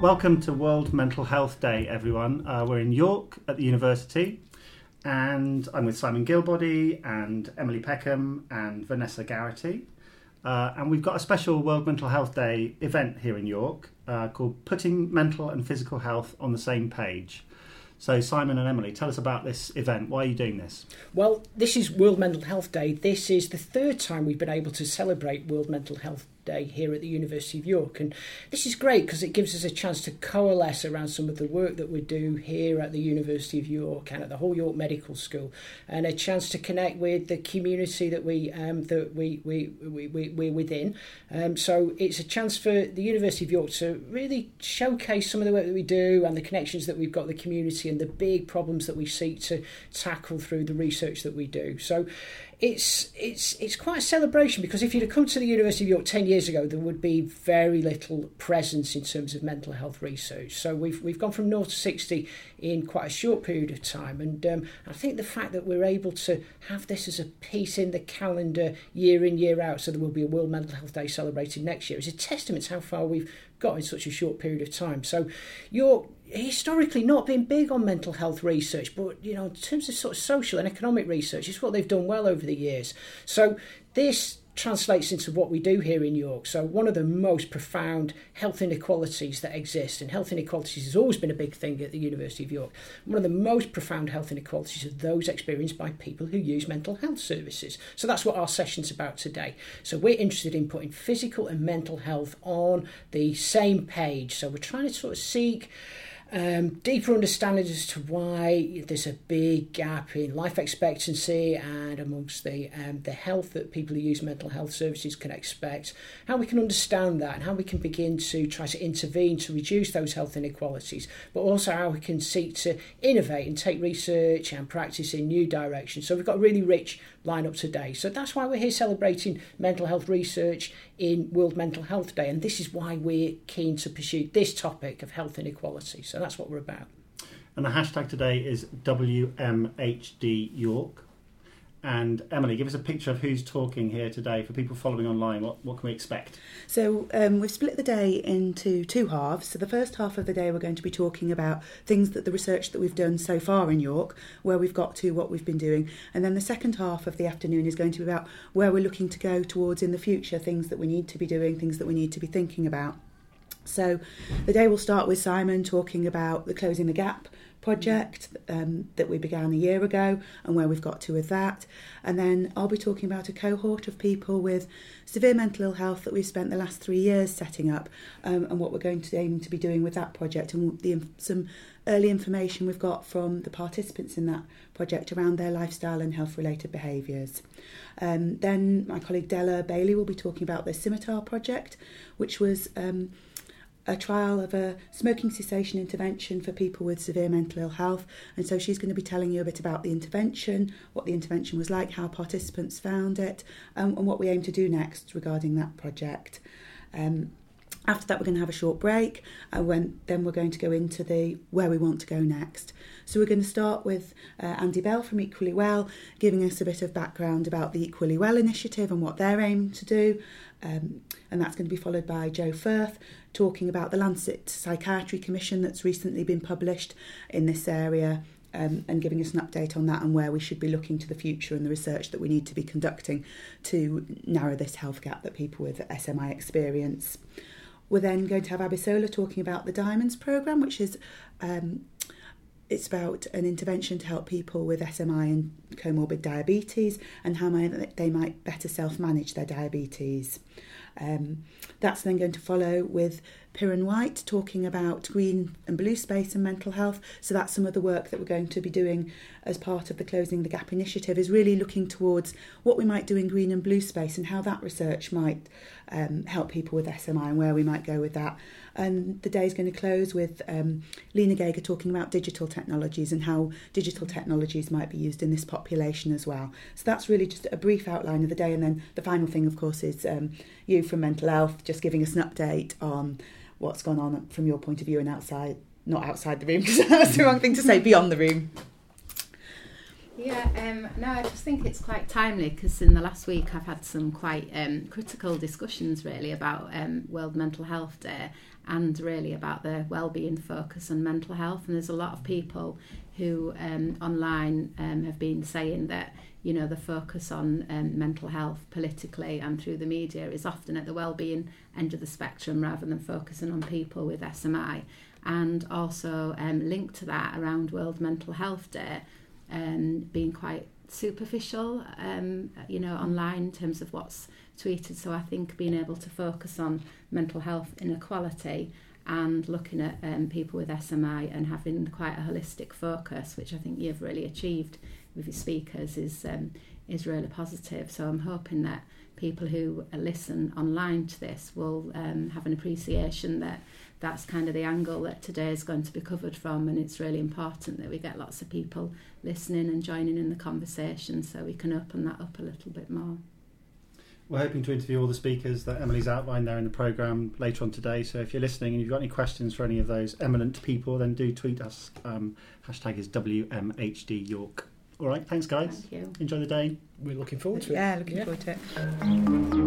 Welcome to World Mental Health Day, everyone. Uh, we're in York at the university, and I'm with Simon Gilbody and Emily Peckham and Vanessa Garrity. Uh, and we've got a special World Mental Health Day event here in York uh, called Putting Mental and Physical Health on the Same Page. So, Simon and Emily, tell us about this event. Why are you doing this? Well, this is World Mental Health Day. This is the third time we've been able to celebrate World Mental Health Day here at the University of York. And this is great because it gives us a chance to coalesce around some of the work that we do here at the University of York and at the Hull York Medical School, and a chance to connect with the community that we um, that we we, we, we we're within. Um, so it's a chance for the University of York to really showcase some of the work that we do and the connections that we've got the community and the big problems that we seek to tackle through the research that we do. So it's it's it's quite a celebration because if you'd have come to the University of York ten years ago, there would be very little presence in terms of mental health research. So we've we've gone from 0 to sixty in quite a short period of time, and um, I think the fact that we're able to have this as a piece in the calendar year in year out, so there will be a World Mental Health Day celebrated next year, is a testament to how far we've got in such a short period of time. So you're historically not been big on mental health research, but you know, in terms of sort of social and economic research, it's what they've done well over the years. So this translates into what we do here in York. So, one of the most profound health inequalities that exist, and health inequalities has always been a big thing at the University of York, one of the most profound health inequalities are those experienced by people who use mental health services. So, that's what our session's about today. So, we're interested in putting physical and mental health on the same page. So, we're trying to sort of seek um, deeper understanding as to why there's a big gap in life expectancy and amongst the um, the health that people who use mental health services can expect, how we can understand that and how we can begin to try to intervene to reduce those health inequalities, but also how we can seek to innovate and take research and practice in new directions. So we've got a really rich lineup today. So that's why we're here celebrating mental health research in World Mental Health Day, and this is why we're keen to pursue this topic of health inequality. So that's what we're about. And the hashtag today is WMHD York. And Emily, give us a picture of who's talking here today for people following online. What, what can we expect? So, um, we've split the day into two halves. So, the first half of the day, we're going to be talking about things that the research that we've done so far in York, where we've got to, what we've been doing. And then the second half of the afternoon is going to be about where we're looking to go towards in the future, things that we need to be doing, things that we need to be thinking about. So, the day will start with Simon talking about the Closing the Gap project um, that we began a year ago and where we've got to with that. And then I'll be talking about a cohort of people with severe mental ill health that we've spent the last three years setting up um, and what we're going to aim to be doing with that project and the, some early information we've got from the participants in that project around their lifestyle and health related behaviours. Um, then my colleague Della Bailey will be talking about the Scimitar project, which was um, a trial of a smoking cessation intervention for people with severe mental ill health. And so she's going to be telling you a bit about the intervention, what the intervention was like, how participants found it, um, and what we aim to do next regarding that project. Um, after that, we're going to have a short break, and when, then we're going to go into the where we want to go next. So we're going to start with uh, Andy Bell from Equally Well, giving us a bit of background about the Equally Well initiative and what they're aiming to do. Um, and that's going to be followed by Joe Firth talking about the Lancet Psychiatry Commission that's recently been published in this area um, and giving us an update on that and where we should be looking to the future and the research that we need to be conducting to narrow this health gap that people with SMI experience. We're then going to have Abisola talking about the Diamonds programme, which is um, it's about an intervention to help people with SMI and comorbid diabetes and how they might better self manage their diabetes. Um, that's then going to follow with Piran White talking about green and blue space and mental health. So that's some of the work that we're going to be doing as part of the Closing the Gap initiative is really looking towards what we might do in green and blue space and how that research might um, help people with SMI and where we might go with that. And the day is going to close with um, Lina Gega talking about digital technologies and how digital technologies might be used in this population as well. So that's really just a brief outline of the day. And then the final thing, of course, is um, you from Mental Health just giving us an update on what's gone on from your point of view and outside, not outside the room, because that's the wrong thing to say, beyond the room. Yeah, um, no, I just think it's quite timely because in the last week I've had some quite um, critical discussions really about um, World Mental Health Day and really about the well-being focus on mental health. And there's a lot of people who um, online um, have been saying that you know the focus on um, mental health politically and through the media is often at the well-being end of the spectrum rather than focusing on people with SMI. And also um, linked to that around World Mental Health Day um, being quite superficial, um, you know, online in terms of what's tweeted. So I think being able to focus on mental health inequality and looking at um, people with SMI and having quite a holistic focus, which I think you've really achieved with your speakers, is um, is really positive. So I'm hoping that people who listen online to this will um, have an appreciation that that's kind of the angle that today is going to be covered from and it's really important that we get lots of people listening and joining in the conversation so we can open that up a little bit more. We're hoping to interview all the speakers that Emily's outlined there in the programme later on today. So if you're listening and you've got any questions for any of those eminent people, then do tweet us. Um, hashtag is WMHD York. All right, thanks guys. Thank you. Enjoy the day. We're looking forward to it. Yeah, looking forward to it.